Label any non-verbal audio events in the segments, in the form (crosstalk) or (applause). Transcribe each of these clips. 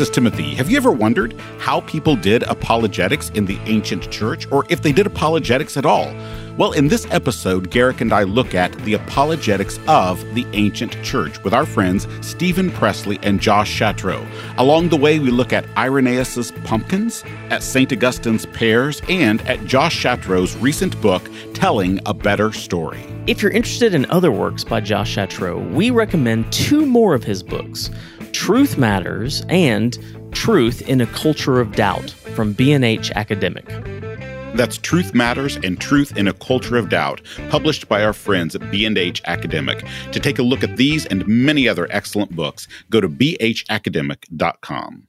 is Timothy. Have you ever wondered how people did apologetics in the ancient church, or if they did apologetics at all? Well, in this episode, Garrick and I look at the apologetics of the ancient church with our friends Stephen Presley and Josh Chatraw. Along the way, we look at Irenaeus's pumpkins, at St. Augustine's pears, and at Josh Chatraw's recent book, Telling a Better Story. If you're interested in other works by Josh Chatraw, we recommend two more of his books Truth Matters and Truth in a Culture of Doubt from B&H Academic. That's Truth Matters and Truth in a Culture of Doubt, published by our friends at B&H Academic. To take a look at these and many other excellent books, go to bhacademic.com.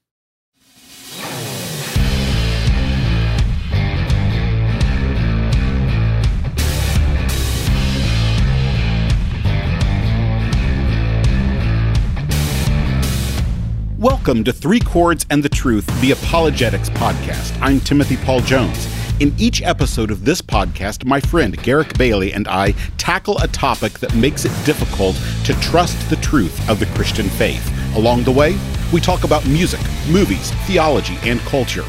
Welcome to Three Chords and the Truth, the Apologetics Podcast. I'm Timothy Paul Jones. In each episode of this podcast, my friend Garrick Bailey and I tackle a topic that makes it difficult to trust the truth of the Christian faith. Along the way, we talk about music, movies, theology, and culture.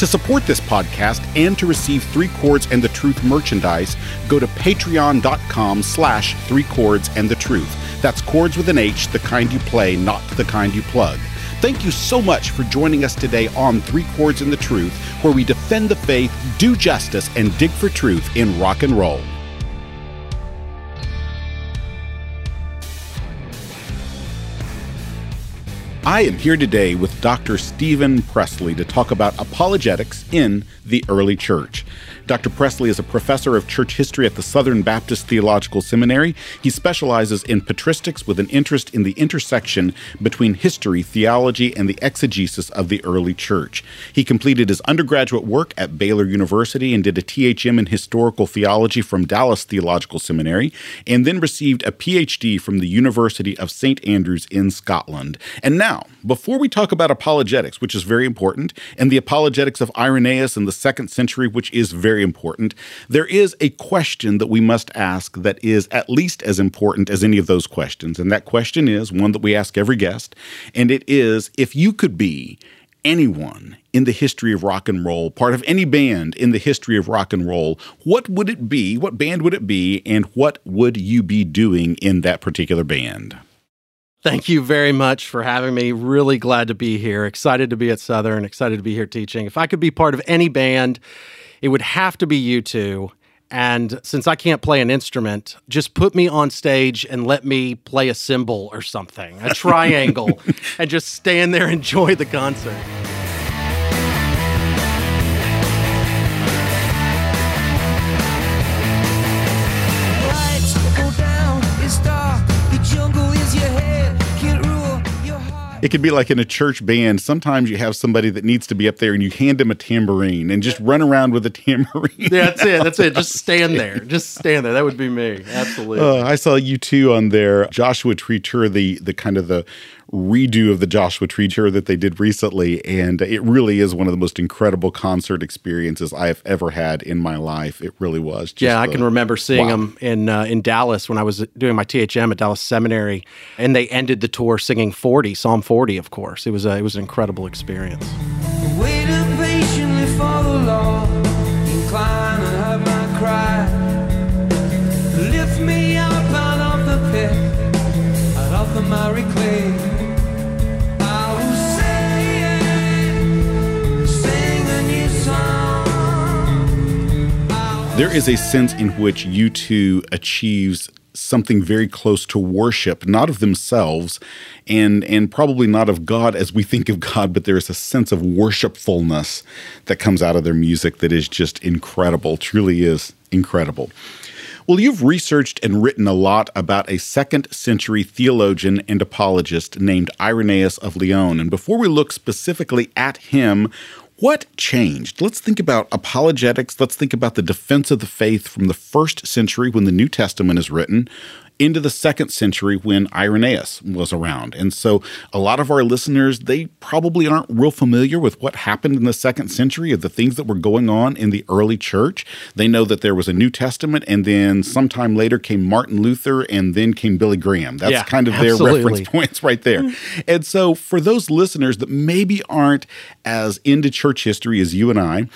To support this podcast and to receive Three Chords and the Truth merchandise, go to patreon.com slash three chords and the truth. That's chords with an H, the kind you play, not the kind you plug. Thank you so much for joining us today on Three Chords and the Truth, where we defend the faith, do justice, and dig for truth in rock and roll. I am here today with Dr. Stephen Presley to talk about apologetics in the early church. Dr. Presley is a professor of church history at the Southern Baptist Theological Seminary. He specializes in patristics with an interest in the intersection between history, theology, and the exegesis of the early church. He completed his undergraduate work at Baylor University and did a THM in historical theology from Dallas Theological Seminary, and then received a PhD from the University of St. Andrews in Scotland. And now, before we talk about apologetics, which is very important, and the apologetics of Irenaeus in the second century, which is very very important. There is a question that we must ask that is at least as important as any of those questions. And that question is one that we ask every guest. And it is if you could be anyone in the history of rock and roll, part of any band in the history of rock and roll, what would it be? What band would it be? And what would you be doing in that particular band? Thank you very much for having me. Really glad to be here. Excited to be at Southern, excited to be here teaching. If I could be part of any band, it would have to be U2. And since I can't play an instrument, just put me on stage and let me play a cymbal or something, a (laughs) triangle, and just stand there and enjoy the concert. It could be like in a church band. Sometimes you have somebody that needs to be up there and you hand them a tambourine and just run around with a tambourine. yeah, that's it. That's it. (laughs) Just stand there. Just stand there. That would be me. Absolutely. Uh, I saw U2 on their Joshua Tree tour, the the kind of the redo of the Joshua Tree tour that they did recently, and it really is one of the most incredible concert experiences I have ever had in my life. It really was. Just yeah, I can remember seeing wow. them in uh, in Dallas when I was doing my THM at Dallas Seminary, and they ended the tour singing forty Psalm forty. Of course, it was a, it was an incredible experience. Lift me up out of the pit, out of the miry clay. There is a sense in which U2 achieves something very close to worship, not of themselves and and probably not of God as we think of God, but there is a sense of worshipfulness that comes out of their music that is just incredible, truly is incredible. Well, you've researched and written a lot about a second century theologian and apologist named Irenaeus of Lyon. And before we look specifically at him, what changed? Let's think about apologetics. Let's think about the defense of the faith from the first century when the New Testament is written. Into the second century when Irenaeus was around. And so a lot of our listeners, they probably aren't real familiar with what happened in the second century of the things that were going on in the early church. They know that there was a New Testament, and then sometime later came Martin Luther, and then came Billy Graham. That's Yeah, kind of their reference (laughs) points right there. Mm-hmm. And so for those listeners that maybe aren't as into church history as you and I,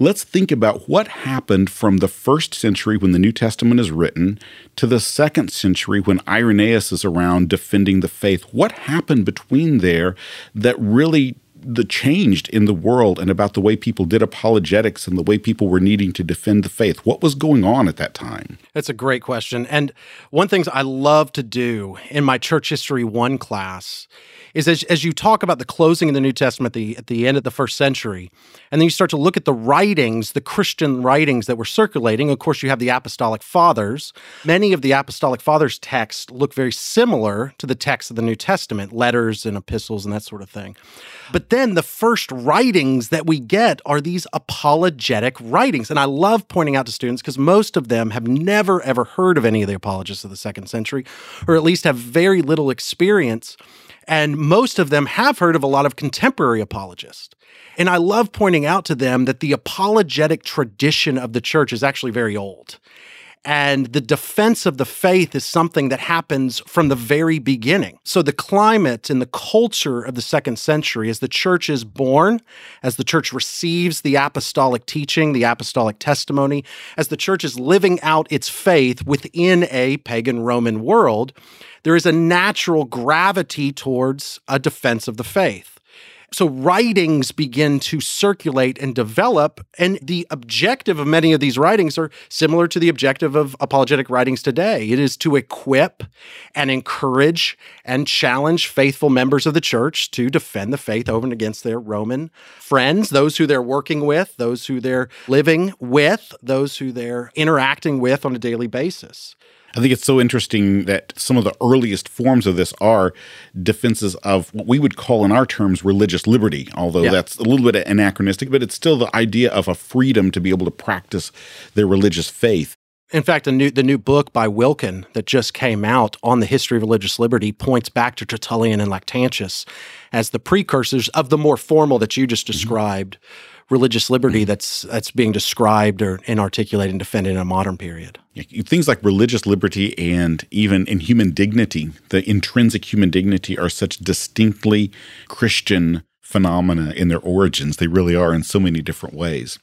let's think about what happened from the first century when the New Testament is written to the second century when Irenaeus is around defending the faith. What happened between there that really the changed in the world and about the way people did apologetics and the way people were needing to defend the faith? What was going on at that time? That's a great question. And one things I love to do in my church history one class is as, as you talk about the closing of the New Testament the, at the end of the first century, and then you start to look at the writings, the Christian writings that were circulating. Of course, you have the Apostolic Fathers. Many of the Apostolic Fathers' texts look very similar to the texts of the New Testament, letters and epistles and that sort of thing. But then the first writings that we get are these apologetic writings. And I love pointing out to students because most of them have never, ever heard of any of the apologists of the second century, or at least have very little experience. And most of them have heard of a lot of contemporary apologists. And I love pointing out to them that the apologetic tradition of the church is actually very old. And the defense of the faith is something that happens from the very beginning. So, the climate and the culture of the second century, as the church is born, as the church receives the apostolic teaching, the apostolic testimony, as the church is living out its faith within a pagan Roman world, there is a natural gravity towards a defense of the faith. So writings begin to circulate and develop, and the objective of many of these writings are similar to the objective of apologetic writings today. It is to equip and encourage and challenge faithful members of the church to defend the faith over and against their Roman friends, those who they're working with, those who they're living with, those who they're interacting with on a daily basis. I think it's so interesting that some of the earliest forms of this are defenses of what we would call, in our terms, religious liberty, although Yeah. that's a little bit anachronistic, but it's still the idea of a freedom to be able to practice their religious faith. In fact, the new, the new book by Wilken that just came out on the history of religious liberty points back to Tertullian and Lactantius as the precursors of the more formal that you just mm-hmm. described religious liberty mm. that's that's being described or and articulated and defended in a modern period. Things like religious liberty and even in human dignity, the intrinsic human dignity, are such distinctly Christian phenomena in their origins. They really are in so many different ways.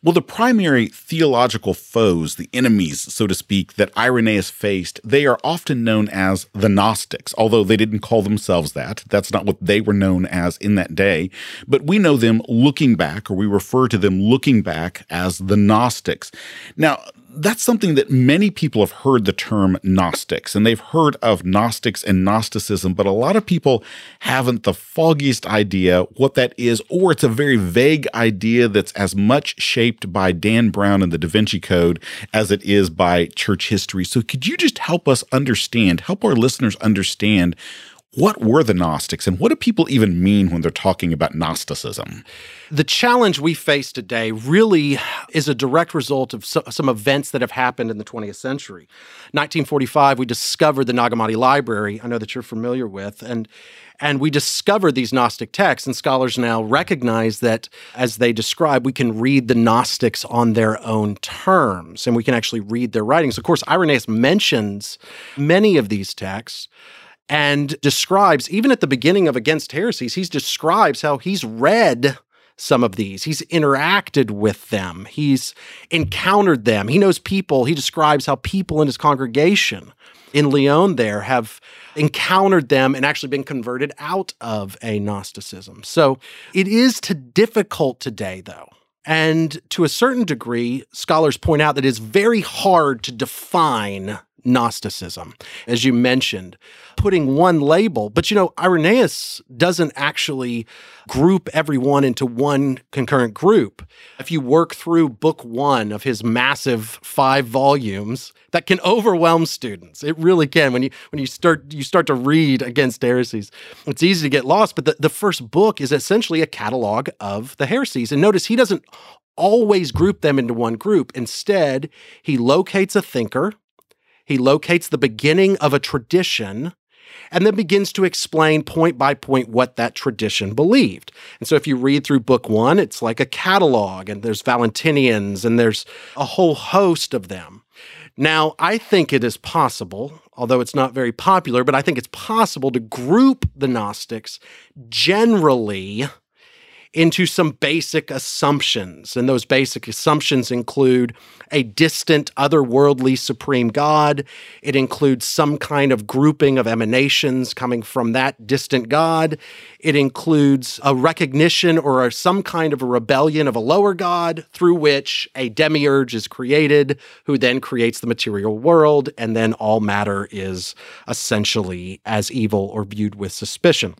Well, the primary theological foes, the enemies, so to speak, that Irenaeus faced, they are often known as the Gnostics, although they didn't call themselves that. That's not what they were known as in that day. But we know them looking back, or we refer to them looking back as the Gnostics. Now, that's something that many people have heard the term Gnostics, and they've heard of Gnostics and Gnosticism, but a lot of people haven't the foggiest idea what that is, or it's a very vague idea that's as much shaped by Dan Brown and the Da Vinci Code as it is by church history. So, could you just help us understand, help our listeners understand? What were the Gnostics and what do people even mean when they're talking about Gnosticism? The challenge we face today really is a direct result of so, some events that have happened in the 20th century. 1945, we discovered the Nag Hammadi Library, I know that you're familiar with, and and we discovered these Gnostic texts, and scholars now recognize that, as they describe, we can read the Gnostics on their own terms, and we can actually read their writings. Of course, Irenaeus mentions many of these texts and describes, even at the beginning of Against Heresies, he describes how he's read some of these. He's interacted with them. He's encountered them. He knows people. He describes how people in his congregation in Lyon there have encountered them and actually been converted out of a Gnosticism. So it is to difficult today, though. And to a certain degree, scholars point out that it's very hard to define Gnosticism, as you mentioned, putting one label. But you know, Irenaeus doesn't actually group everyone into one concurrent group. If you work through book one of his massive five volumes, that can overwhelm students. It really can. When you when you start you start to read against heresies, it's easy to get lost. But the, the first book is essentially a catalog of the heresies. And notice he doesn't always group them into one group. Instead, he locates a thinker He locates the beginning of a tradition and then begins to explain point by point what that tradition believed. And so if you read through book one, it's like a catalog, and there's Valentinians, and there's a whole host of them. Now, I think it is possible, although it's not very popular, but I think it's possible to group the Gnostics generally into some basic assumptions. And those basic assumptions include a distant, otherworldly supreme God. It includes some kind of grouping of emanations coming from that distant God. It includes a recognition or some kind of a rebellion of a lower God through which a demiurge is created, who then creates the material world, and then all matter is essentially as evil or viewed with suspicion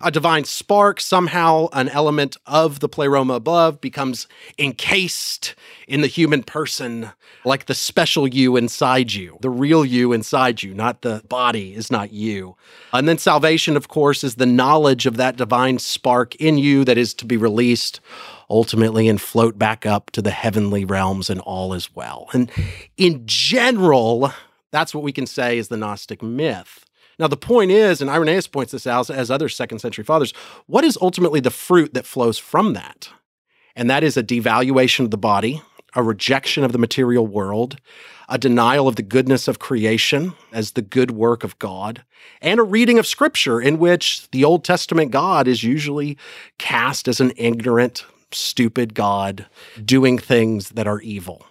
a divine spark, somehow an element of the pleroma above, becomes encased in the human person, like the special you inside you, the real you inside you, not the body is not you. And then salvation, of course, is the knowledge of that divine spark in you that is to be released ultimately and float back up to the heavenly realms and all is well. And in general, that's what we can say is the Gnostic myth. Now, the point is, and Irenaeus points this out as other second century fathers, what is ultimately the fruit that flows from that? And that is a devaluation of the body, a rejection of the material world, a denial of the goodness of creation as the good work of God, and a reading of scripture in which the Old Testament God is usually cast as an ignorant, stupid God doing things that are evil.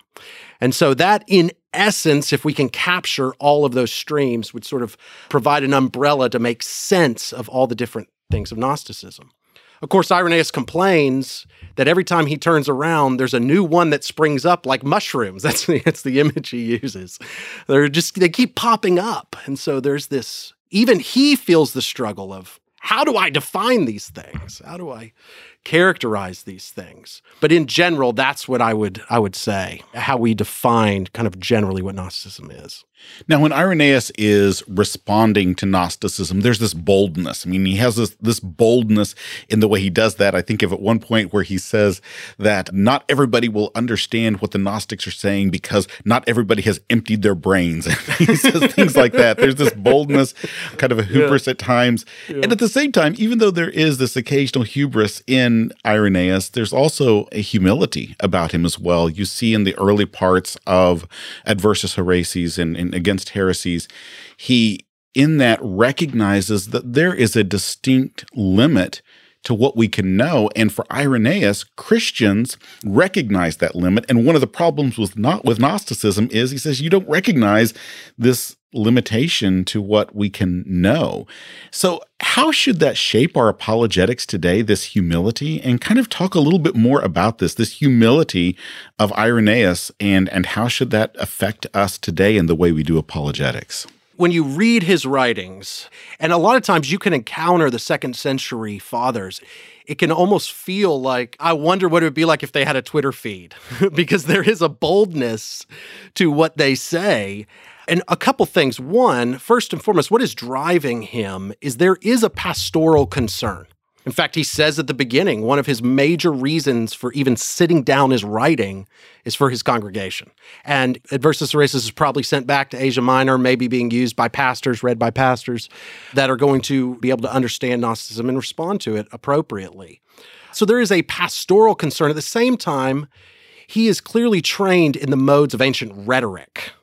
And so that in essence, if we can capture all of those streams, would sort of provide an umbrella to make sense of all the different things of Gnosticism. Of course, Irenaeus complains that every time he turns around, there's a new one that springs up like mushrooms. (laughs) That's the, that's the image he uses. They're just they keep popping up, and so there's this. Even he feels the struggle of how do I define these things? How do I characterize these things. But in general, that's what I would I would say how we define kind of generally what Gnosticism is. Now, when Irenaeus is responding to Gnosticism, there's this boldness. I mean, he has this this boldness in the way he does that. I think of at one point where he says that not everybody will understand what the Gnostics are saying because not everybody has emptied their brains. (laughs) he says things like that. There's this boldness, kind of a hubris yeah. at times, yeah. and at the same time, even though there is this occasional hubris in Irenaeus, there's also a humility about him as well. You see in the early parts of Adversus Haereses and, and against heresies, he in that recognizes that there is a distinct limit to what we can know. And for Irenaeus, Christians recognize that limit. And one of the problems with not with Gnosticism is he says you don't recognize this limitation to what we can know. So, how should that shape our apologetics today, this humility? And kind of talk a little bit more about this, this humility of Irenaeus, and, and how should that affect us today in the way we do apologetics? when you read his writings, and a lot of times you can encounter the second century fathers, it can almost feel like I wonder what it would be like if they had a Twitter feed (laughs) because there is a boldness to what they say. And a couple things. One, first and foremost, what is driving him is there is a pastoral concern. In fact, he says at the beginning, one of his major reasons for even sitting down his writing is for his congregation. And Adversus Haereses is probably sent back to Asia Minor, maybe being used by pastors, read by pastors that are going to be able to understand Gnosticism and respond to it appropriately. So there is a pastoral concern. At the same time, he is clearly trained in the modes of ancient rhetoric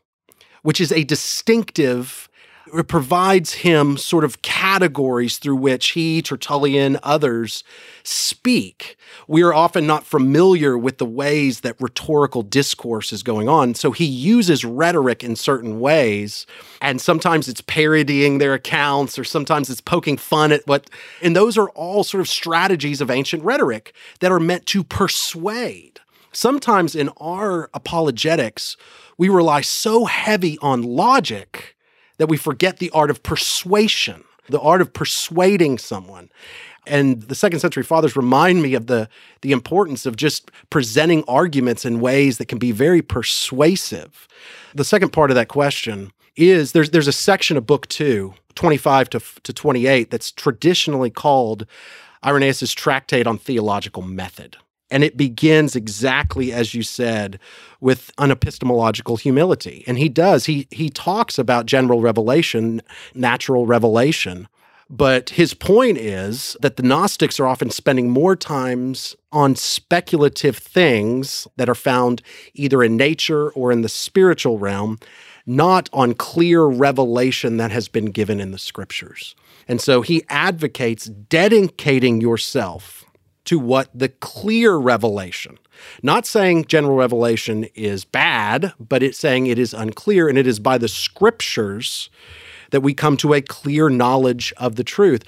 which is a distinctive it provides him sort of categories through which he, Tertullian, others speak. We are often not familiar with the ways that rhetorical discourse is going on. So he uses rhetoric in certain ways. And sometimes it's parodying their accounts, or sometimes it's poking fun at what. And those are all sort of strategies of ancient rhetoric that are meant to persuade. Sometimes in our apologetics, we rely so heavy on logic that we forget the art of persuasion, the art of persuading someone. And the second century fathers remind me of the, the importance of just presenting arguments in ways that can be very persuasive. The second part of that question is there's, there's a section of book two, 25 to, to 28, that's traditionally called Irenaeus' Tractate on Theological Method. And it begins exactly as you said with an epistemological humility. And he does. He he talks about general revelation, natural revelation. But his point is that the Gnostics are often spending more times on speculative things that are found either in nature or in the spiritual realm, not on clear revelation that has been given in the scriptures. And so he advocates dedicating yourself to what the clear revelation. Not saying general revelation is bad, but it's saying it is unclear, and it is by the scriptures that we come to a clear knowledge of the truth.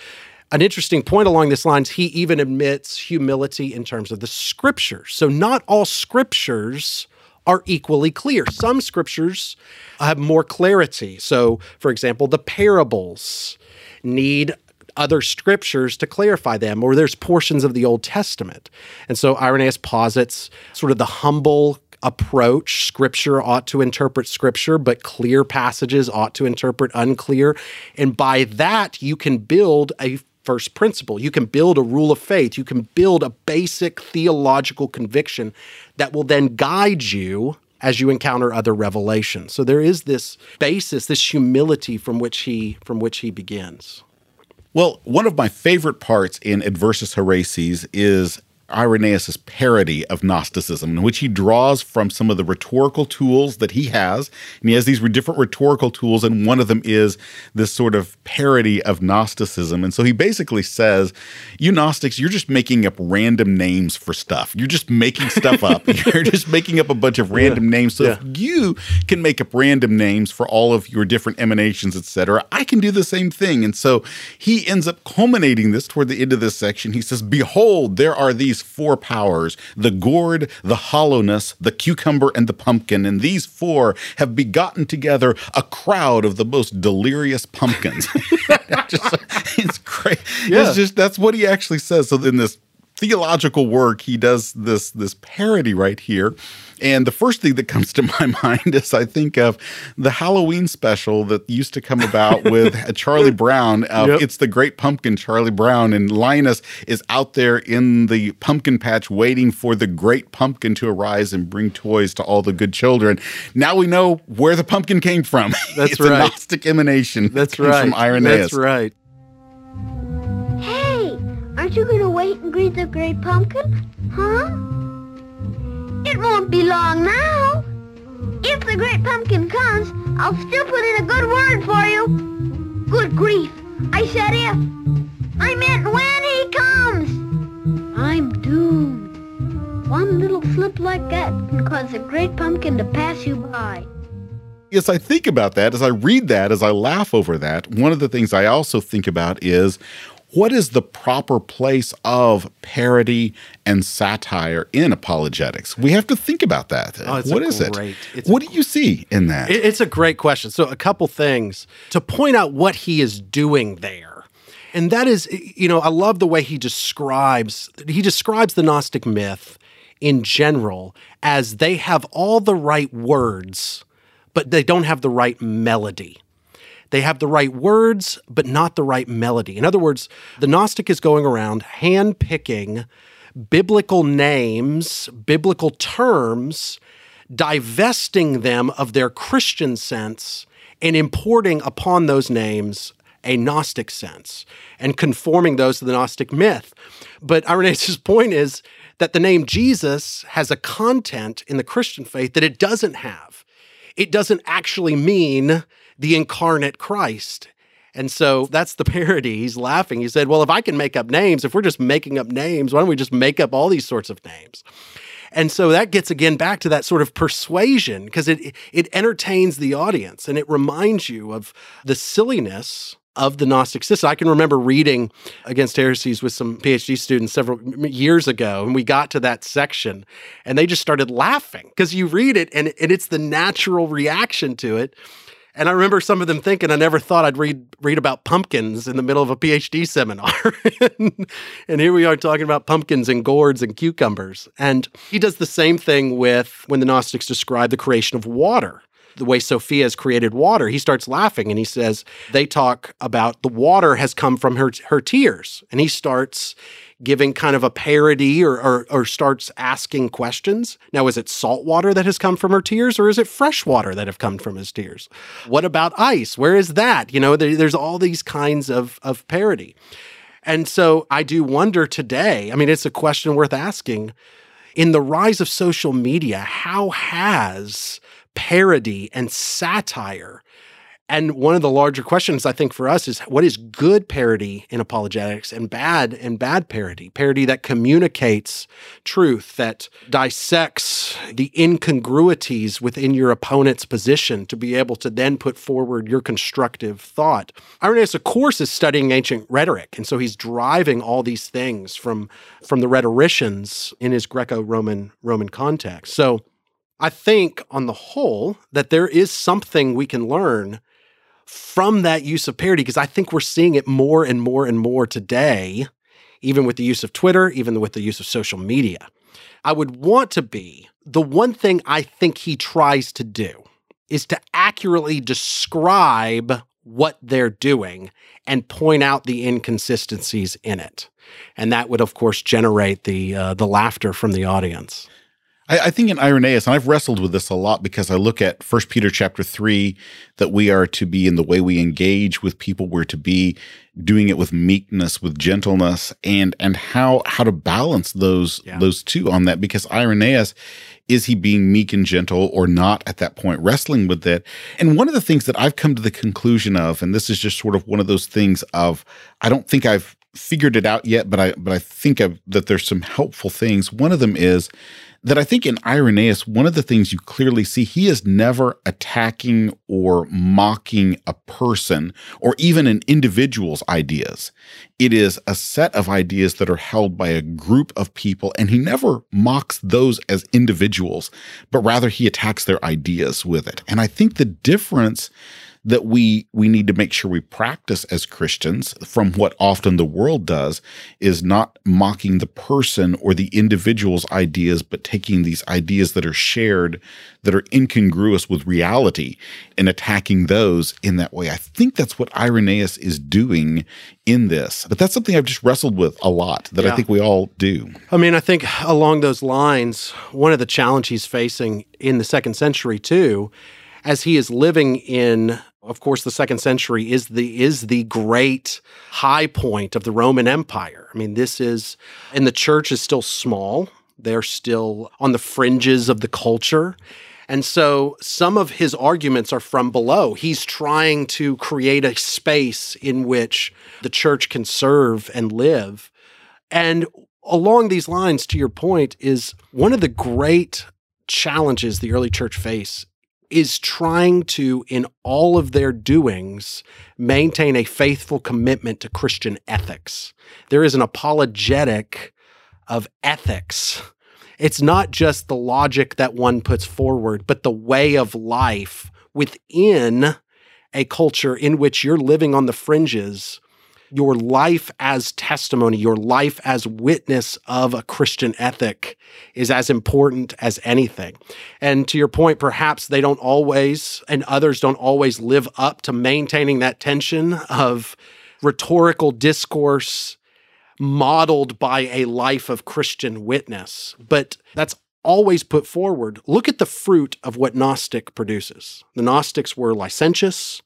An interesting point along this lines, he even admits humility in terms of the scriptures. So, not all scriptures are equally clear. Some scriptures have more clarity. So, for example, the parables need other scriptures to clarify them, or there's portions of the Old Testament. And so Irenaeus posits sort of the humble approach. Scripture ought to interpret scripture, but clear passages ought to interpret unclear. And by that, you can build a first principle. You can build a rule of faith. You can build a basic theological conviction that will then guide you as you encounter other revelations. So there is this basis, this humility from which he from which he begins. Well, one of my favorite parts in Adversus Haereses is Irenaeus' parody of Gnosticism, in which he draws from some of the rhetorical tools that he has. And he has these different rhetorical tools, and one of them is this sort of parody of Gnosticism. And so he basically says, You Gnostics, you're just making up random names for stuff. You're just making stuff up. (laughs) you're just making up a bunch of random yeah. names. So yeah. if you can make up random names for all of your different emanations, etc., I can do the same thing. And so he ends up culminating this toward the end of this section. He says, Behold, there are these four powers the gourd, the hollowness, the cucumber, and the pumpkin. And these four have begotten together a crowd of the most delirious pumpkins. (laughs) just, it's great. Yeah. It's just that's what he actually says. So in this theological work, he does this this parody right here. And the first thing that comes to (laughs) my mind is I think of the Halloween special that used to come about (laughs) with Charlie Brown. Uh, yep. It's the Great Pumpkin, Charlie Brown, and Linus is out there in the pumpkin patch waiting for the Great Pumpkin to arise and bring toys to all the good children. Now we know where the pumpkin came from. (laughs) That's it's right. a Gnostic emanation. That's right. From Irenaeus. That's right. Hey, aren't you going to wait and greet the Great Pumpkin? Huh? It won't be long now. If the great pumpkin comes, I'll still put in a good word for you. Good grief. I said if. I meant when he comes. I'm doomed. One little slip like that can cause the great pumpkin to pass you by. As I think about that, as I read that, as I laugh over that, one of the things I also think about is what is the proper place of parody and satire in apologetics? We have to think about that. Oh, what is great, it? What do you see in that? It's a great question. So, a couple things to point out what he is doing there. And that is, you know, I love the way he describes he describes the Gnostic myth in general as they have all the right words, but they don't have the right melody. They have the right words, but not the right melody. In other words, the Gnostic is going around handpicking biblical names, biblical terms, divesting them of their Christian sense and importing upon those names a Gnostic sense and conforming those to the Gnostic myth. But Irenaeus' (laughs) point is that the name Jesus has a content in the Christian faith that it doesn't have. It doesn't actually mean the incarnate Christ. And so that's the (laughs) parody. He's laughing. He said, Well, if I can make up names, if we're just making up names, why don't we just make up all these sorts of names? And so that gets again back to that sort of persuasion because it it entertains the audience and it reminds you of the silliness of the Gnostic system. I can remember reading Against Heresies with some PhD students several years ago, and we got to that section, and they just started laughing because you read it and, and it's the natural reaction to it. And I remember some of them thinking, I never thought I'd read read about pumpkins in the middle of a PhD (laughs) seminar. and here we are talking about pumpkins and gourds and cucumbers. And he does the same thing with when the Gnostics describe the creation of water. the way Sophia has created water, he starts laughing and he says, they talk about the water has come from her, her tears. And he starts giving kind of a parody or, or, or, starts asking questions. Now, is it salt water that has come from her tears or is it fresh water that have come from his tears? What about ice? Where is that? You know, there, there's all these kinds of, of parody. And so I do wonder today, I mean, it's a question worth asking. In the rise of social media, how has parody and satire and one of the larger questions I think for us is what is good parody in apologetics and bad and bad parody? Parody that communicates truth, that dissects the incongruities within your opponent's position to be able to then put forward your constructive thought. Irenaeus, of course, is studying ancient rhetoric, and so he's driving all these things from from the rhetoricians in his Greco-Roman Roman context. So I think on the whole that there is something we can learn from that use of parody because I think we're seeing it more and more and more today, even with the use of Twitter, even with the use of social media. I would want to be the one thing I think he tries to do is to accurately describe what they're doing and point out the inconsistencies in it. And that would, of course, generate the uh, the laughter from the audience. I, I, think in Irenaeus, and I've wrestled with this a lot because I look at First Peter chapter three that we are to be in the way we engage with people. We're to be doing it with meekness, with gentleness, and and how how to balance those yeah. those two on that. Because Irenaeus, is he being meek and gentle or not at that point, wrestling with it. And one of the things that I've come to the conclusion of, and this is just sort of one of those things of, I don't think I've figured it out yet, but I but I think I've, that there's some helpful things. One of them is that I think in Irenaeus, one of the things you clearly see, he is never attacking or mocking a person or even an individual's ideas. It is a set of ideas that are held by a group of people, and he never mocks those as individuals, but rather he attacks their ideas with it. And I think the difference that we we need to make sure we practice as Christians from what often the world does is not mocking the person or the individual's ideas but taking these ideas that are shared that are incongruous with reality and attacking those in that way. I think that's what Irenaeus is doing in this. But that's something I've just wrestled with a lot that yeah. I think we all do. I mean, I think along those lines, one of the challenges he's facing in the second century too as he is living in of course the second century is the is the great high point of the Roman Empire. I mean this is and the church is still small. They're still on the fringes of the culture. And so some of his arguments are from below. He's trying to create a space in which the church can serve and live. And along these lines, to your point, is one of the great challenges the early church face is trying to, in all of their doings, maintain a faithful commitment to Christian ethics. There is an apologetic of ethics. It's not just the logic that one puts forward, but the way of life within a culture in which you're living on the fringes your life as testimony, your life as witness of a Christian ethic is as important as anything. And to your point, perhaps they don't always, and others don't always live up to maintaining that tension of rhetorical discourse modeled by a life of Christian witness. But that's always put forward. Look at the fruit of what Gnostic produces. The Gnostics were licentious,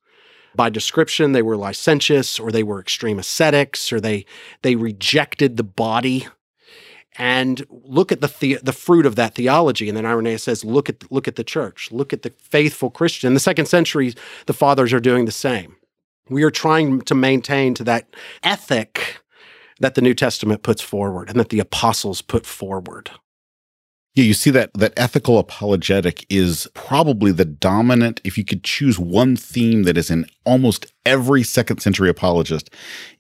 by description they were licentious or they were extreme ascetics or they they rejected the body. And look at the, the the fruit of that theology. And then Irenaeus says look at look at the church. Look at the faithful Christian. In the second century the fathers are doing the same. We are trying to maintain to that ethic that the New Testament puts forward and that the apostles put forward yeah, you see that that ethical apologetic is probably the dominant. If you could choose one theme that is in almost every second century apologist,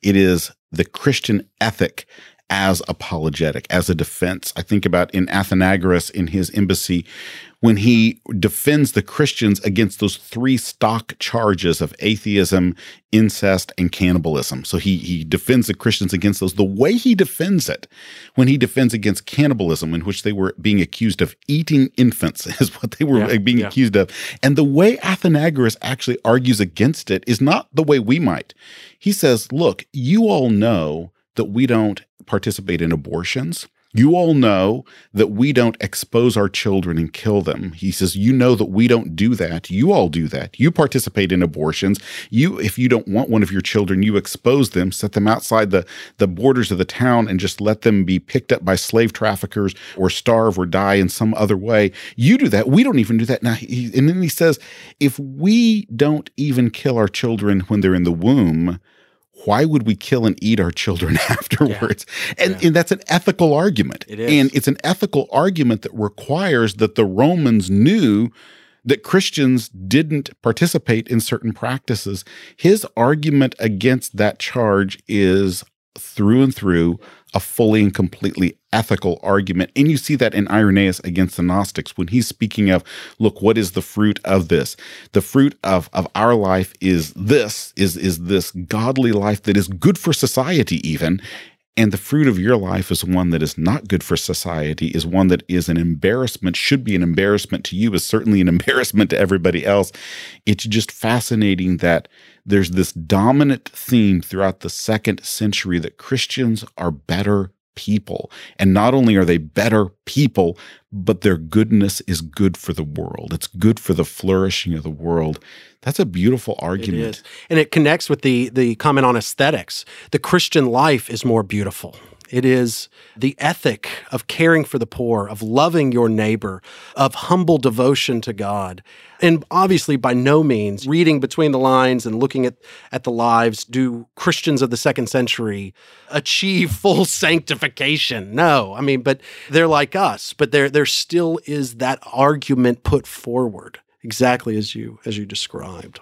it is the Christian ethic as apologetic, as a defense. I think about in Athenagoras in his embassy when he defends the Christians against those three stock charges of atheism, incest, and cannibalism. So he he defends the Christians against those. The way he defends it, when he defends against cannibalism, in which they were being accused of eating infants, (laughs) is what they were Yeah, being yeah. accused of. And the way Athenagoras actually argues against it is not the way we might. He says, look, you all know that we don't participate in abortions. You all know that we don't expose our children and kill them. He says, You know that we don't do that. You all do that. You participate in abortions. You, if you don't want one of your children, you expose them, set them outside the, the borders of the town, and just let them be picked up by slave traffickers or starve or die in some other way. You do that. We don't even do that. Now, he, and then he says, If we don't even kill our children when they're in the womb, why would we kill and eat our children (laughs) afterwards? And, and that's an ethical argument. It is. And it's an ethical argument that requires that the Romans knew that Christians didn't participate in certain practices. His argument against that charge is through and through a fully and completely ethical argument. And you see that in Irenaeus against the Gnostics when he's speaking of, look, what is the fruit of this? The fruit of, of our life is this, is, is this godly life that is good for society, even. And the fruit of your life is one that is not good for society, is one that is an embarrassment, should be an embarrassment to you, is certainly an (laughs) embarrassment to everybody else. It's just fascinating that there's this dominant theme throughout the second century that Christians are better people. And not only are they better people, but their goodness is good for the world. It's good for the flourishing of the world. That's a beautiful argument. is. And it connects with the the comment on aesthetics. The Christian life is more beautiful. It is the ethic of caring for the poor, of loving your neighbor, of humble devotion to God. And obviously, by no means, reading between the lines and looking at, at the lives, do Christians of the second century achieve (laughs) full sanctification? No. I mean, but they're like us, but there, there still is that argument put forward exactly as you as you described.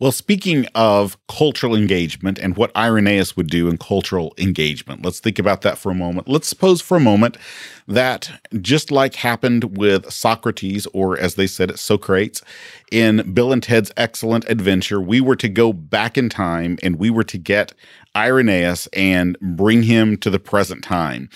Well, speaking of cultural engagement and what Irenaeus would do in cultural engagement, let's think about that for a moment. Let's suppose for a moment that just like happened with Socrates, or as they said, Socrates, in Bill and Ted's Excellent Adventure, we were to go back in time and we were to get Irenaeus and bring him to the present time.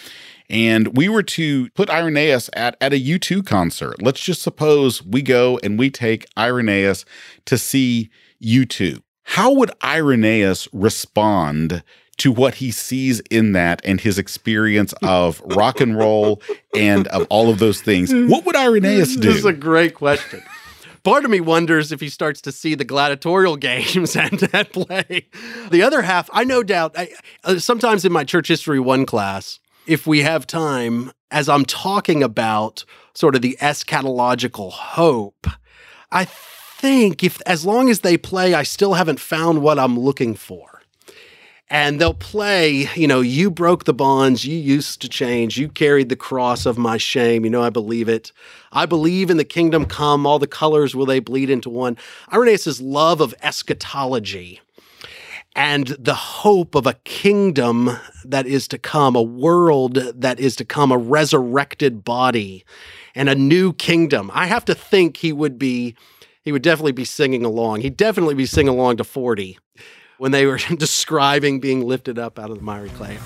And we were to put Irenaeus at, at a U2 concert. Let's just suppose we go and we take Irenaeus to see U2. How would Irenaeus respond to what he sees in that and his experience of rock and roll and of all of those things? What would Irenaeus do? This is a great question. Part of me wonders if he starts to see the gladiatorial (laughs) games and at play. The other half, I no doubt, I, uh, sometimes in my church history one class, if we have time, as I'm talking about sort of the eschatological hope, I think if as long as they play, I still haven't found what I'm looking for and they'll play, you know, you broke the bonds, you used to change, you carried the cross of my shame, you know, I believe it. I believe in the kingdom come, all the colors will they bleed into one. Irenaeus' love of eschatology and the hope of a kingdom that is to come, a world that is to come, a resurrected body and a new kingdom. I have to think he would be he would definitely be singing along. He'd definitely be singing along to 40 when they were (laughs) describing being lifted up out of the miry clay.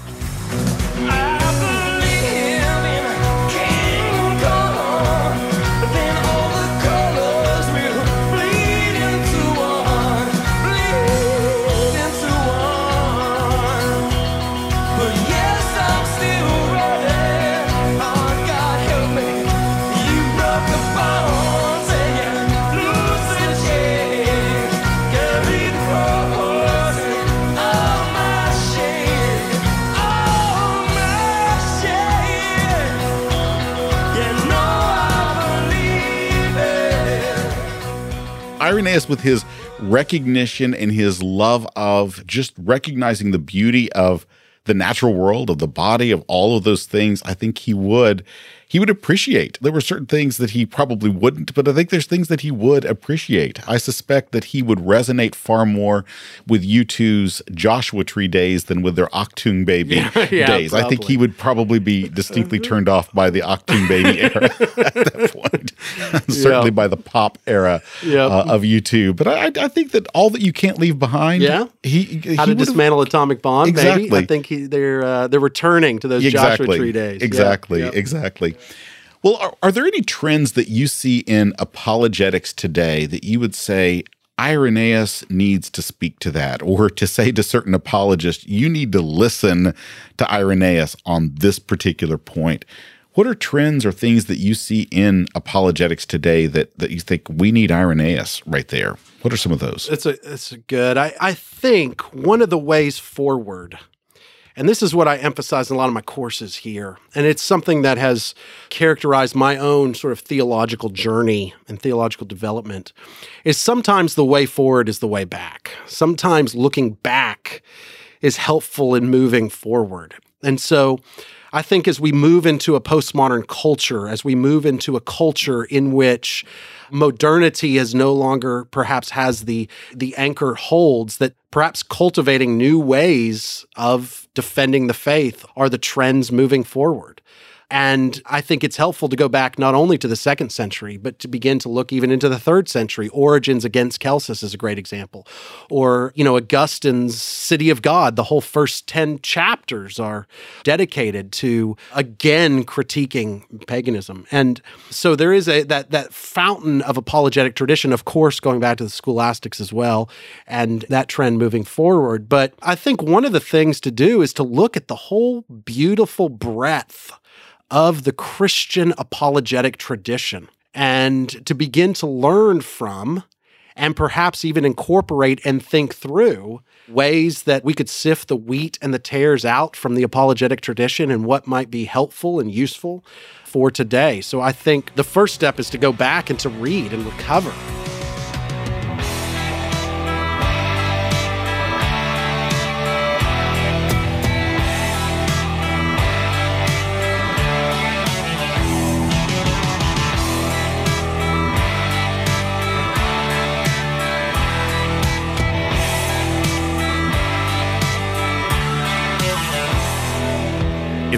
With his recognition and his love of just recognizing the beauty of the natural world, of the body, of all of those things, I think he would he would appreciate. There were certain things that he probably wouldn't, but I think there's things that he would appreciate. I suspect that he would resonate far more with U2's Joshua Tree days than with their Achtung Baby (laughs) Yeah, days. I think he would probably be distinctly turned off by the Achtung Baby (laughs) era at that point. certainly Yeah. by the pop era Yep. uh, of U2. But I, I think that all that you can't leave behind. Yeah. he, he How to dismantle atomic bomb? Exactly. I think he, they're uh, they're returning to those exactly Joshua Tree days. Exactly yeah. exactly. Well, are, are there any trends that you see in apologetics today that you would say Irenaeus needs to speak to that, or to say to certain apologists, you need to listen to Irenaeus on this particular point? What are trends or things that you see in apologetics today that, that you think we need Irenaeus right there? What are some of those? It's a it's a good. I I think one of the ways forward, and this is what I emphasize in a lot of my courses here, and it's something that has characterized my own sort of theological journey and theological development, is sometimes the way forward is the way back. Sometimes looking back is helpful in moving forward, and so. I think as we move into a postmodern culture, as we move into a culture in which modernity is no longer perhaps has the the anchor holds that perhaps cultivating new ways of defending the faith are the trends moving forward. And I think it's helpful to go back not only to the second century, but to begin to look even into the third century. Origen's against Celsus is a great example. Or, you know, Augustine's City of God, the whole first 10 chapters are dedicated to again critiquing paganism. And so there is a that that fountain of apologetic tradition, of course, going back to the scholastics as well, and that trend moving forward. But I think one of the things to do is to look at the whole beautiful breadth of the Christian apologetic tradition and to begin to learn from and perhaps even incorporate and think through ways that we could sift the wheat and the tares out from the apologetic tradition and what might be helpful and useful for today. So I think the first step is to go back and to read and recover.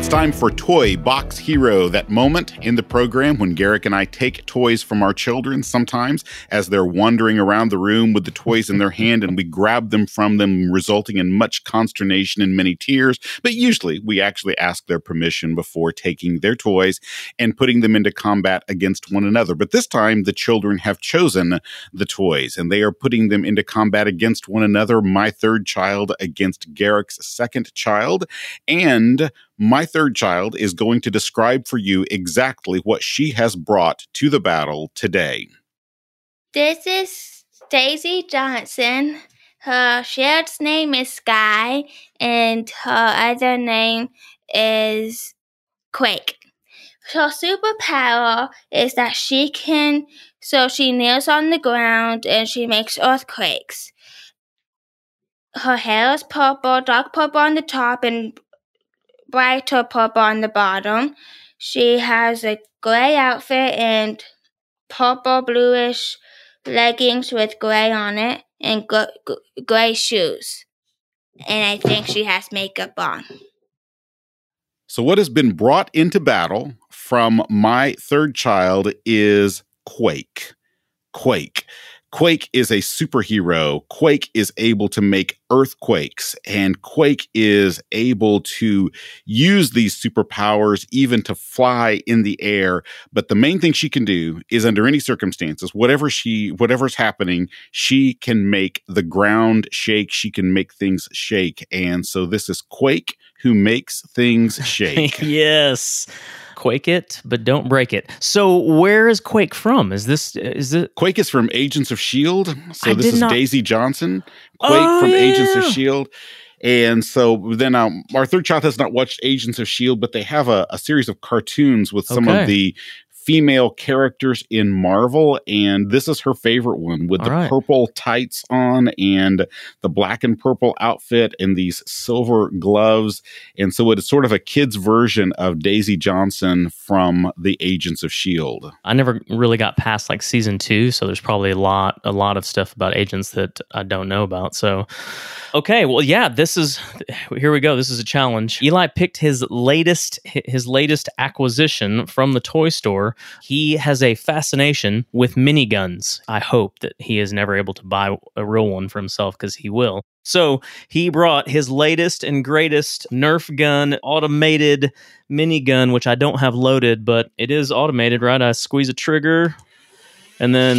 It's time for Toy Box Hero, that moment in the program when Garrick and I take toys from our children sometimes as they're wandering around the room with the toys in their hand and we grab them from them, resulting in much consternation and many tears. But usually we actually ask their permission before taking their toys and putting them into combat against one another. But this time the children have chosen the toys and they are putting them into combat against one another. My third child against Garrick's second child. And my third child is going to describe for you exactly what she has brought to the battle today. This is Daisy Johnson. Her shield's name is Skye, and her other name is Quake. Her superpower is that she can, so she kneels on the ground and she makes earthquakes. Her hair is purple, dark purple on the top, and brighter purple on the bottom. She has a gray outfit and purple bluish leggings with gray on it and gr- gr- gray shoes. And I think she has makeup on. So, what has been brought into battle from my third child is Quake. Quake. Quake is a superhero. Quake is able to make earthquakes, and Quake is able to use these superpowers even to fly in the air. But the main thing she can do is, under any circumstances, whatever she, whatever's happening, she can make the ground shake. She can make things shake, and so this is Quake who makes things (laughs) shake. yes. Quake it, but don't break it. So, where is Quake from? Is this is it? Quake is from Agents of Shield. So I this is not- Daisy Johnson. Quake Oh, from Agents of. Shield. And so then um, our third child has not watched Agents of Shield, but they have a, a series of cartoons with some Okay. of the female characters in Marvel, and this is her favorite one with All the right. purple tights on and the black and purple outfit and these silver gloves. And so it is sort of a kid's version of Daisy Johnson from the Agents of Shield. I never really got past like season two, so there's probably a lot, a lot of stuff about agents that I don't know about. So, okay, well, yeah, this is here we go. This is a challenge. Eli picked his latest, his latest acquisition from the toy store. However, he has a fascination with miniguns. I hope that he is never able to buy a real one for himself because he will. So he brought his latest and greatest Nerf gun automated minigun, which I don't have loaded, but it is automated, right? I squeeze a trigger and then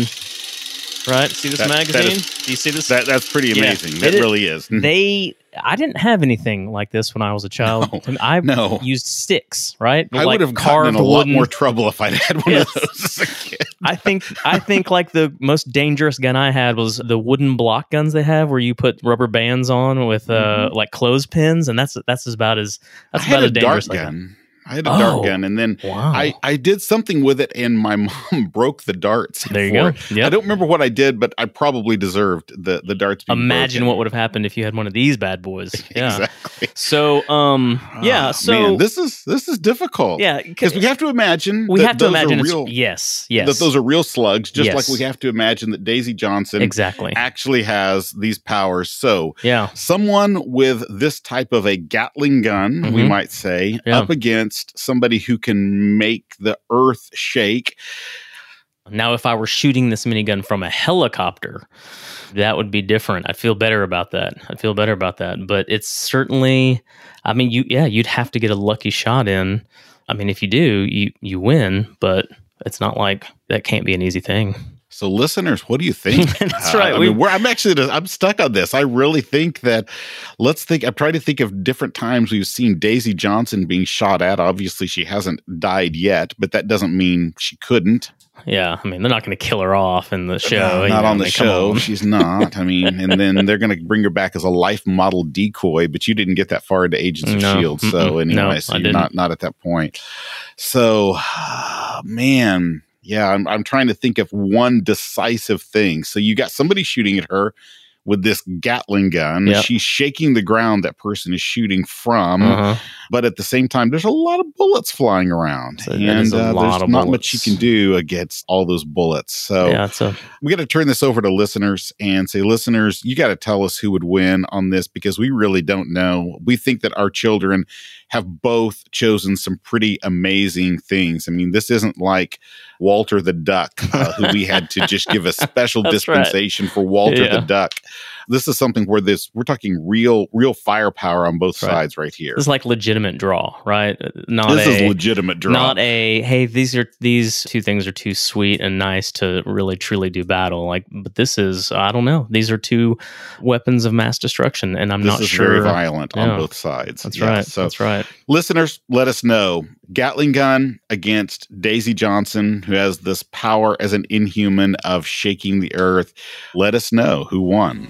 right? See this That- that magazine? is- Do you see this? That that's pretty Yeah. amazing. It really is. (laughs) they I didn't have anything like this when I was a child. No, I no. used sticks, right? I Like would have carved a lot more trouble if I'd had one Yes. of those as a kid. I think I think like the most dangerous gun I had was the wooden block guns they have, where you put rubber bands on with uh, like clothespins, and that's that's about as that's Mm-hmm. I about a as dangerous. dart I gun. I had a Oh. dart gun, and then Wow. I, I did something with it, and my (laughs) mom broke the darts. there you go. it. I don't remember what I did, but I probably deserved the the darts. Imagine broken. what would have happened if you had one of these bad boys. (laughs) Yeah. exactly. So um yeah, Ah, so man, this is this is difficult. yeah, because we have to imagine we that have to those imagine are real. yes, yes. That those are real slugs, just Yes. like we have to imagine that Daisy Johnson exactly. actually has these powers. So Yeah. someone with this type of a Gatling gun, we Mhm. might say, Yeah. up against somebody who can make the earth shake. Now, if I were shooting this minigun from a helicopter, that would be different. I'd feel better about that. I'd feel better about that. But it's certainly, I mean, you, yeah, you'd have to get a lucky shot in. I mean, if you do, you you win. But it's not like that can't be an easy thing. So, listeners, what do you think? (laughs) That's Uh, right. I We- mean, we're, I'm actually I'm stuck on this. I really think that let's think. I'm trying to think of different times we've seen Daisy Johnson being shot at. Obviously, she hasn't died yet, but that doesn't mean she couldn't. Yeah, I mean, they're not going to kill her off in the show. No, you not know, on the I mean, come show. on. She's not. I mean, and then they're going to bring her back as a life model decoy. But you didn't get that far into Agents of No. Shield, so anyway, No, so you're not not at that point. So, (sighs) man, yeah, I'm I'm trying to think of one decisive thing. So you got somebody shooting at her with this Gatling gun. Yep. She's shaking the ground that person is shooting from, Uh-huh. but at the same time, there's a lot of bullets flying around, So and a uh, lot there's of not much you can do against all those bullets. So Yeah, a we got to turn this over to listeners and say, listeners, you got to tell us who would win on this because we really don't know. We think that our children have both chosen some pretty amazing things. I mean, this isn't like Walter the Duck, uh, who we had to just give a (laughs) special That's right. dispensation for Walter Yeah. the Duck. This is something where this we're talking real, real firepower on both Right. sides right here. this is like legitimate draw, right? Uh, not This a, is legitimate draw. Not a hey, these are these two things are too sweet and nice to really truly do battle. Like, but this is I don't know. These are two weapons of mass destruction, and I'm this not is sure. very violent on Yeah. both sides. That's Yeah, right. So That's right. listeners, let us know. Gatling gun against Daisy Johnson, who has this power as an inhuman of shaking the earth. Let us know who won.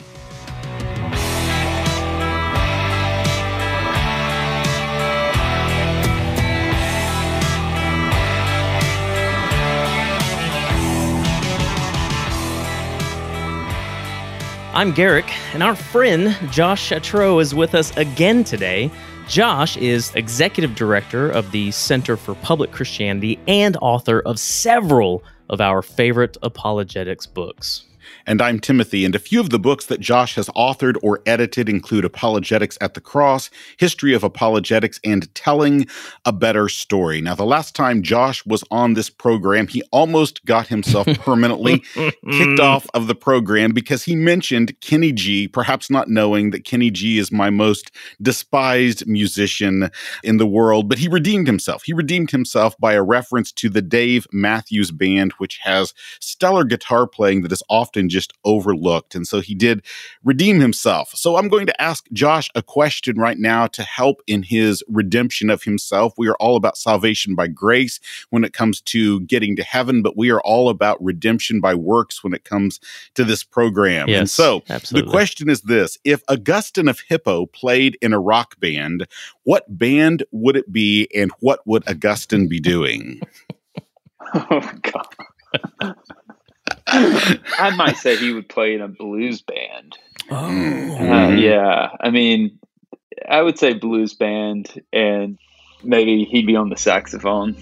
I'm Garrick, and our friend Josh Chatraw is with us again today. Josh is executive director of the Center for Public Christianity and author of several of our favorite apologetics books. And I'm Timothy, and a few of the books that Josh has authored or edited include Apologetics at the Cross, History of Apologetics, and Telling a Better Story. Now, the last time Josh was on this program, he almost got himself (laughs) permanently kicked mm. off of the program because he mentioned Kenny G, perhaps not knowing that Kenny G is my most despised musician in the world, but he redeemed himself. He redeemed himself by a reference to the Dave Matthews Band, which has stellar guitar playing that is often just overlooked. And so he did redeem himself. So I'm going to ask Josh a question right now to help in his redemption of himself. We are all about salvation by grace when it comes to getting to heaven, but we are all about redemption by works when it comes to this program. and so absolutely. the question is this If Augustine of Hippo played in a rock band, what band would it be and what would Augustine be doing? (laughs) Oh God. I might say he would play in a blues band. Oh, Uh, Mhm. yeah, I mean, I would say blues band, and maybe he'd be on the saxophone.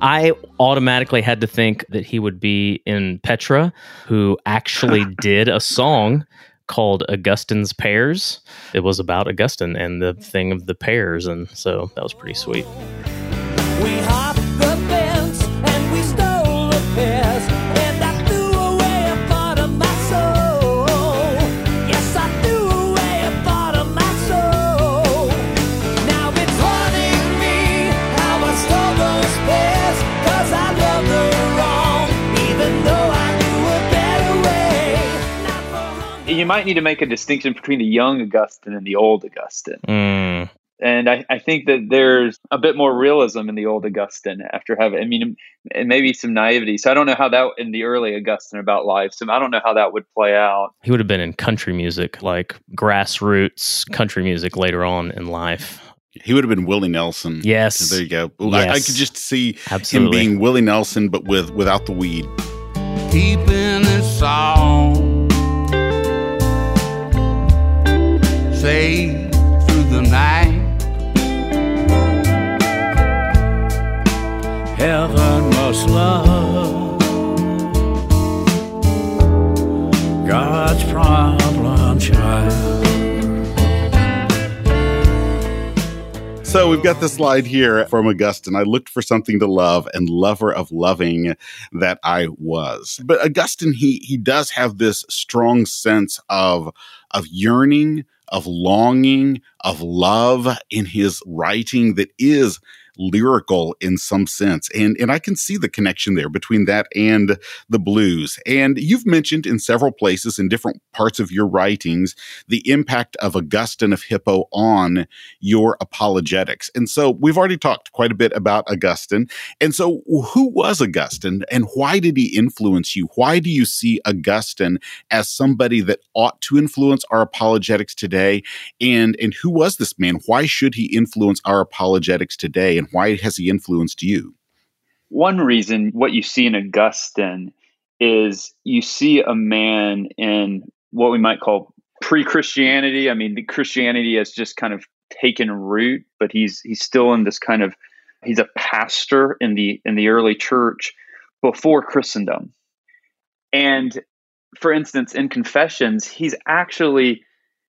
I automatically had to think that he would be in Petra, who actually (laughs) did a song called Augustine's Pears. It was about Augustine and the thing of the pears. And so that was pretty sweet. You might need to make a distinction between the young Augustine and the old Augustine. Mm, And I, I think that there's a bit more realism in the old Augustine after having, I mean, and maybe some naivety. So I don't know how that in the early Augustine about life. So I don't know how that would play out. he would have been in country music, like grassroots country music later on in life. He would have been Willie Nelson. Yes. There you go. Ooh, I, I could just see Absolutely. him being Willie Nelson, but with without the weed. keeping it song. God's problem child. So we've got the slide here from Augustine. I looked for something to love and lover of loving that I was. But Augustine, he he does have this strong sense of of yearning, of longing, of love in his writing that is lyrical in some sense. And and I can see the connection there between that and the blues. And you've mentioned in several places in different parts of your writings the impact of Augustine of Hippo on your apologetics. And so we've already talked quite a bit about Augustine. And so who was Augustine and why did he influence you? Why do you see Augustine as somebody that ought to influence our apologetics today? And and who was this man? Why should he influence our apologetics today? And why has he influenced you? One reason what you see in Augustine is you see a man in what we might call pre-Christianity. I mean, the Christianity has just kind of taken root, but he's he's still in this kind of he's a pastor in the in the early church before Christendom. And for instance, in Confessions, he's actually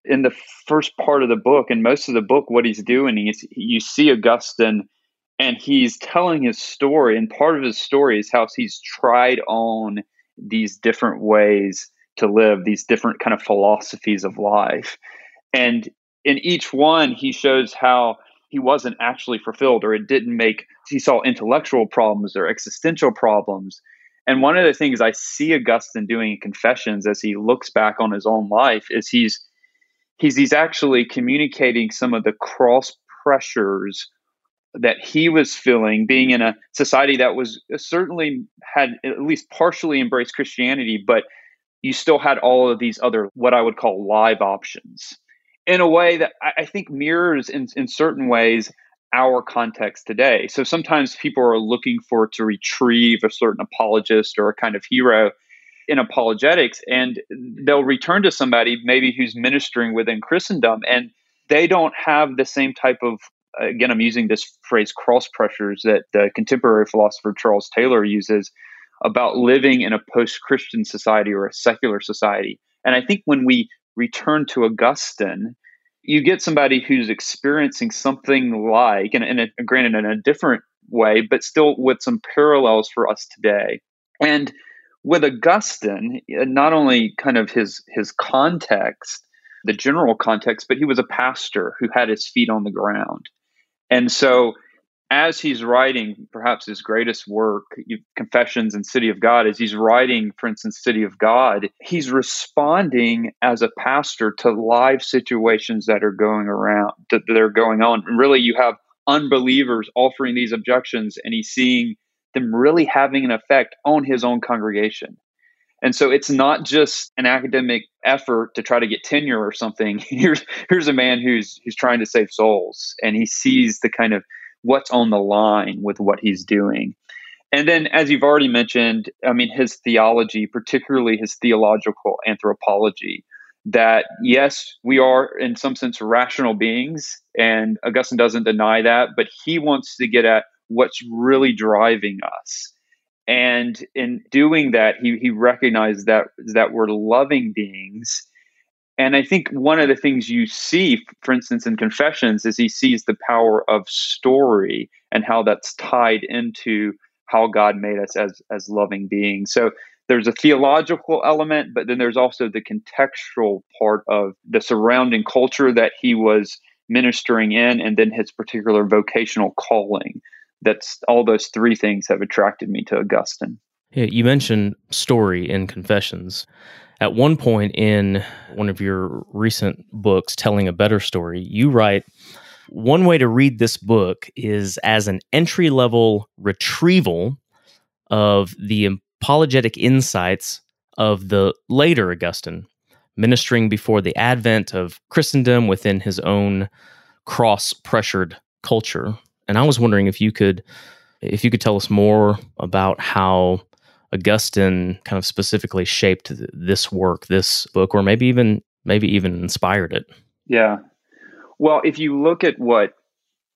in the first part of the book and most of the book what he's doing is you see Augustine and he's telling his story and part of his story is how he's tried on these different ways to live these different kind of philosophies of life. And in each one he shows how he wasn't actually fulfilled or it didn't make he saw intellectual problems or existential problems. And one of the things i see augustine doing in confessions as he looks back on his own life is he's he's he's actually communicating some of the cross pressures that he was feeling being in a society that was uh, certainly had at least partially embraced Christianity, but you still had all of these other what I would call live options in a way that I, I think mirrors in, in certain ways our context today. So sometimes people are looking for to retrieve a certain apologist or a kind of hero in apologetics, and they'll return to somebody maybe who's ministering within Christendom, and they don't have the same type of again, I'm using this phrase cross pressures that the contemporary philosopher Charles Taylor uses about living in a post Christian society or a secular society. And I think when we return to Augustine, you get somebody who's experiencing something like, and, and a, granted in a different way, but still with some parallels for us today. And with Augustine, not only kind of his his context, the general context, but he was a pastor who had his feet on the ground. And so, as he's writing perhaps his greatest work, Confessions and City of God, as he's writing, for instance, City of God, he's responding as a pastor to live situations that are going around, that, that are going on. And really, you have unbelievers offering these objections, and he's seeing them really having an effect on his own congregation. And so it's not just an academic effort to try to get tenure or something. (laughs) Here's here's a man who's who's trying to save souls and he sees the kind of what's on the line with what he's doing. And then as you've already mentioned, I mean his theology, particularly his theological anthropology, that yes, we are in some sense rational beings and Augustine doesn't deny that, but he wants to get at what's really driving us. And in doing that, he, he recognized that that we're loving beings. And I think one of the things you see, for instance, in Confessions, is he sees the power of story and how that's tied into how God made us as as loving beings. So there's a theological element, but then there's also the contextual part of the surrounding culture that he was ministering in, and then his particular vocational calling. That's all those three things have attracted me to Augustine. Yeah, you mentioned story in Confessions. At one point in one of your recent books, Telling a Better Story, you write one way to read this book is as an entry level retrieval of the apologetic insights of the later Augustine, ministering before the advent of Christendom within his own cross pressured culture. And I was wondering if you could if you could tell us more about how Augustine kind of specifically shaped th- this work, this book, or maybe even maybe even inspired it. Yeah. Well, if you look at what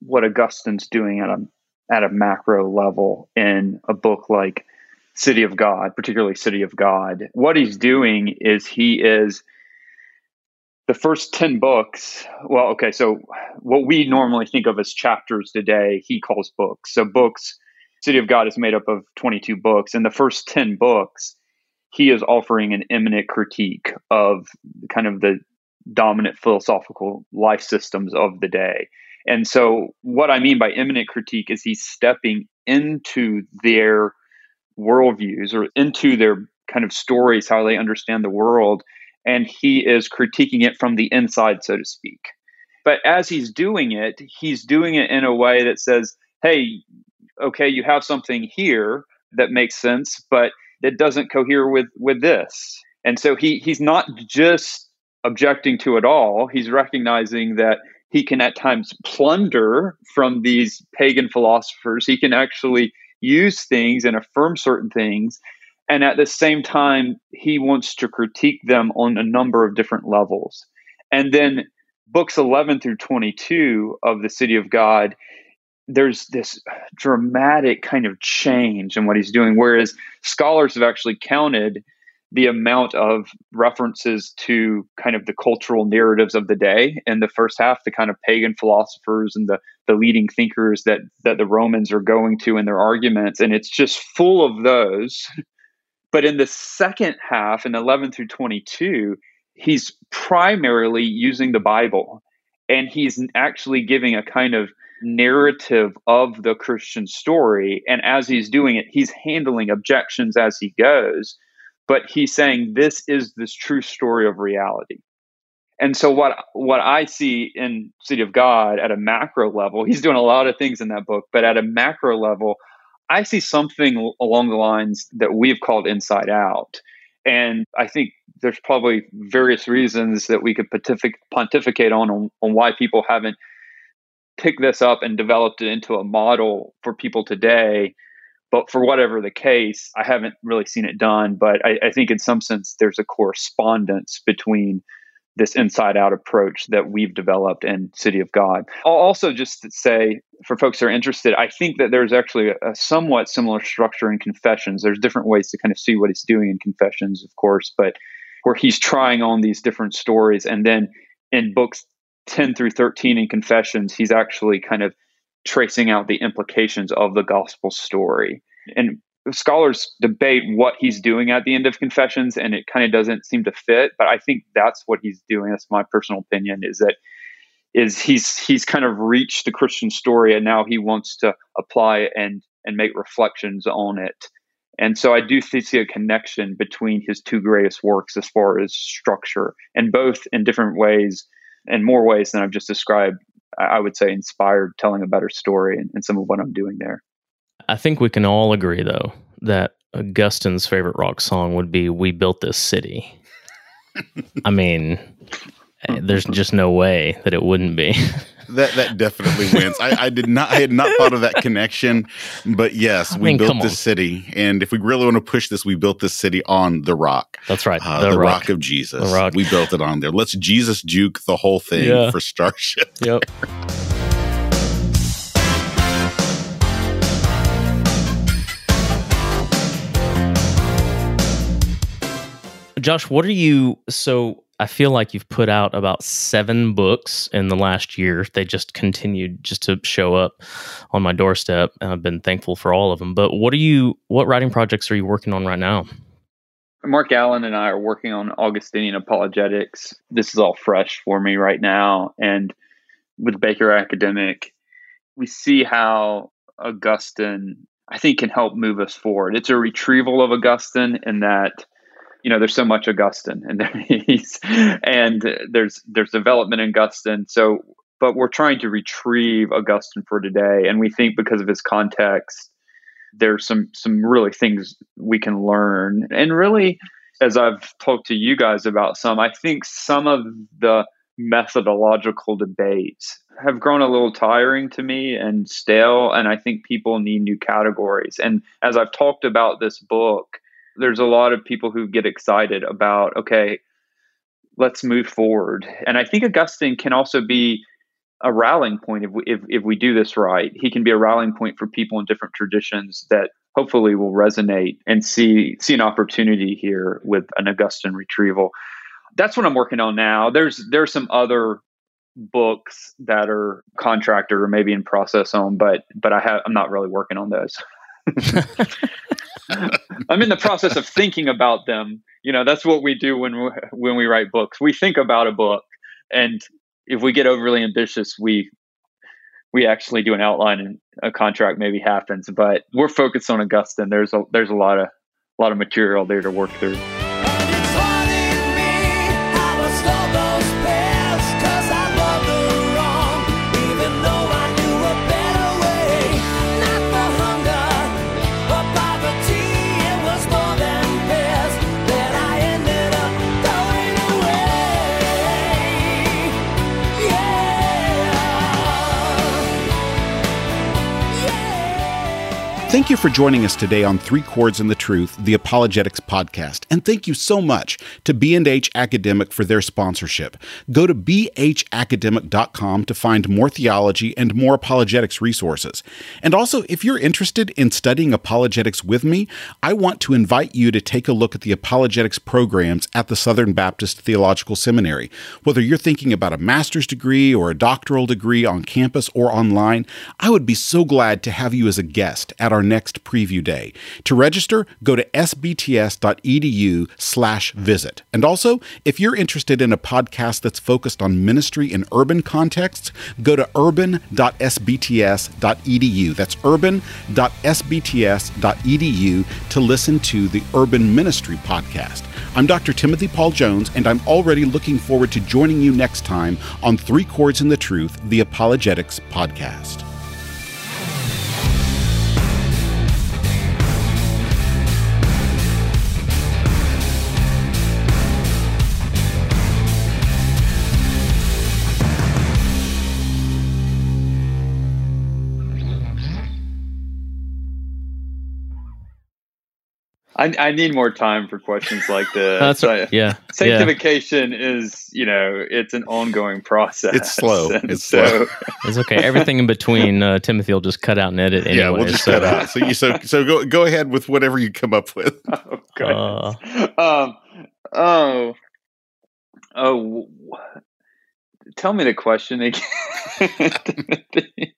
what Augustine's doing at a at a macro level in a book like City of God, particularly City of God, what he's doing is he is the first 10 books. Well, okay, so what we normally think of as chapters today, he calls books. So, books, City of God is made up of 22 books. And the first 10 books, he is offering an eminent critique of kind of the dominant philosophical life systems of the day. And so, what I mean by eminent critique is he's stepping into their worldviews or into their kind of stories, how they understand the world, and he is critiquing it from the inside, so to speak. But as he's doing it, he's doing it in a way that says, hey, okay, you have something here that makes sense, but it doesn't cohere with with this. And so he he's not just objecting to it all. He's recognizing that he can at times plunder from these pagan philosophers. He can actually use things and affirm certain things. And at the same time, he wants to critique them on a number of different levels. And then books 11 through 22 of the City of God, there's this dramatic kind of change in what he's doing. Whereas scholars have actually counted the amount of references to kind of the cultural narratives of the day in the first half, the kind of pagan philosophers and the, the leading thinkers that, that the Romans are going to in their arguments. And it's just full of those. But in the second half, in 11 through 22, he's primarily using the Bible. And he's actually giving a kind of narrative of the Christian story. And as he's doing it, he's handling objections as he goes. But he's saying this is this true story of reality. And so what what i see in city of god at a macro level he's doing a lot of things in that book but at a macro level i see something along the lines that we've called inside out and i think there's probably various reasons that we could pontific- pontificate on, on on why people haven't picked this up and developed it into a model for people today but for whatever the case, I haven't really seen it done. But I, I think in some sense, there's a correspondence between this inside out approach that we've developed in City of God. I'll also just say for folks who are interested, I think that there's actually a, a, somewhat similar structure in Confessions. There's different ways to kind of see what he's doing in Confessions, of course, but where he's trying on these different stories. And then in books 10 through 13 in Confessions, he's actually kind of tracing out the implications of the gospel story. And scholars debate what he's doing at the end of Confessions, and it kind of doesn't seem to fit. But I think that's what he's doing. That's my personal opinion. Is that is he's he's kind of reached the Christian story, and now he wants to apply and and make reflections on it. And so I do see a connection between his two greatest works as far as structure, and both in different ways, and more ways than I've just described, I would say inspired telling a better story and, and some of what I'm doing there. I think we can all agree, though, that Augustine's favorite rock song would be "We Built This City." I mean, eh, there's just no way that it wouldn't be. (laughs) that that definitely wins. I, I, did not I had not thought of that connection, but yes, I we mean, built this city, and if we really want to push this, we built this city on the rock. That's right. Uh, the, rock. of Jesus. The rock. We built it on there. Let's Jesus juke the whole thing Yeah. for Starship. Yep. (laughs) Josh, what are you? So I feel like you've put out about seven books in the last year. They just continued just to show up on my doorstep, and I've been thankful for all of them. But what are you? What writing projects are you working on right now? Mark Allen and I are working on Augustinian apologetics. This is all fresh for me right now. And with Baker Academic, we see how Augustine, I think, can help move us forward. It's a retrieval of Augustine in that, you know, there's so much Augustine and (laughs) he's and there's there's development in Augustine. So but we're trying to retrieve Augustine for today. And we think because of his context, there's some some really things we can learn and really as i've talked to you guys about some i think some of the methodological debates have grown a little tiring to me and stale and i think people need new categories and as i've talked about this book there's a lot of people who get excited about okay let's move forward and i think augustine can also be a rallying point if we, if, if we do this right. He can be a rallying point for people in different traditions that hopefully will resonate and see see an opportunity here with an Augustine retrieval. That's what I'm working on now. There's there's some other books that are contracted or maybe in process on, but but I have I'm not really working on those. (laughs) (laughs) I'm in the process of thinking about them. You know, that's what we do when we, when we write books. We think about a book and if we get overly ambitious, we we actually do an outline and a contract maybe happens. But we're focused on Augustine. There's a there's a lot of a lot of material there to work through. Thank you for joining us today on Three Chords and the Truth, the Apologetics podcast. And thank you so much to B&H Academic for their sponsorship. Go to bhacademic.com to find more theology and more apologetics resources. And also, if you're interested in studying apologetics with me, I want to invite you to take a look at the apologetics programs at the Southern Baptist Theological Seminary. Whether you're thinking about a master's degree or a doctoral degree on campus or online, I would be so glad to have you as a guest at our next preview day. To register, go to sbts.edu slash visit. And also, if you're interested in a podcast that's focused on ministry in urban contexts, go to urban.sbts.edu. That's urban.sbts.edu to listen to the Urban Ministry podcast. I'm Dr. Timothy Paul Jones, and I'm already looking forward to joining you next time on Three Chords in the Truth, the Apologetics podcast. I, I need more time for questions like (laughs) this. That's I- right. Yeah. yeah. Sanctification is, you know, it's an ongoing process. It's slow. (laughs) And It's so, slow. (laughs) It's okay. Everything in between, uh, Timothy will just cut out and edit anyway. yeah, we'll just so, cut out. So you so so go go ahead with whatever you come up with. oh, goodness. um, oh, oh, tell me the question again. Timothy.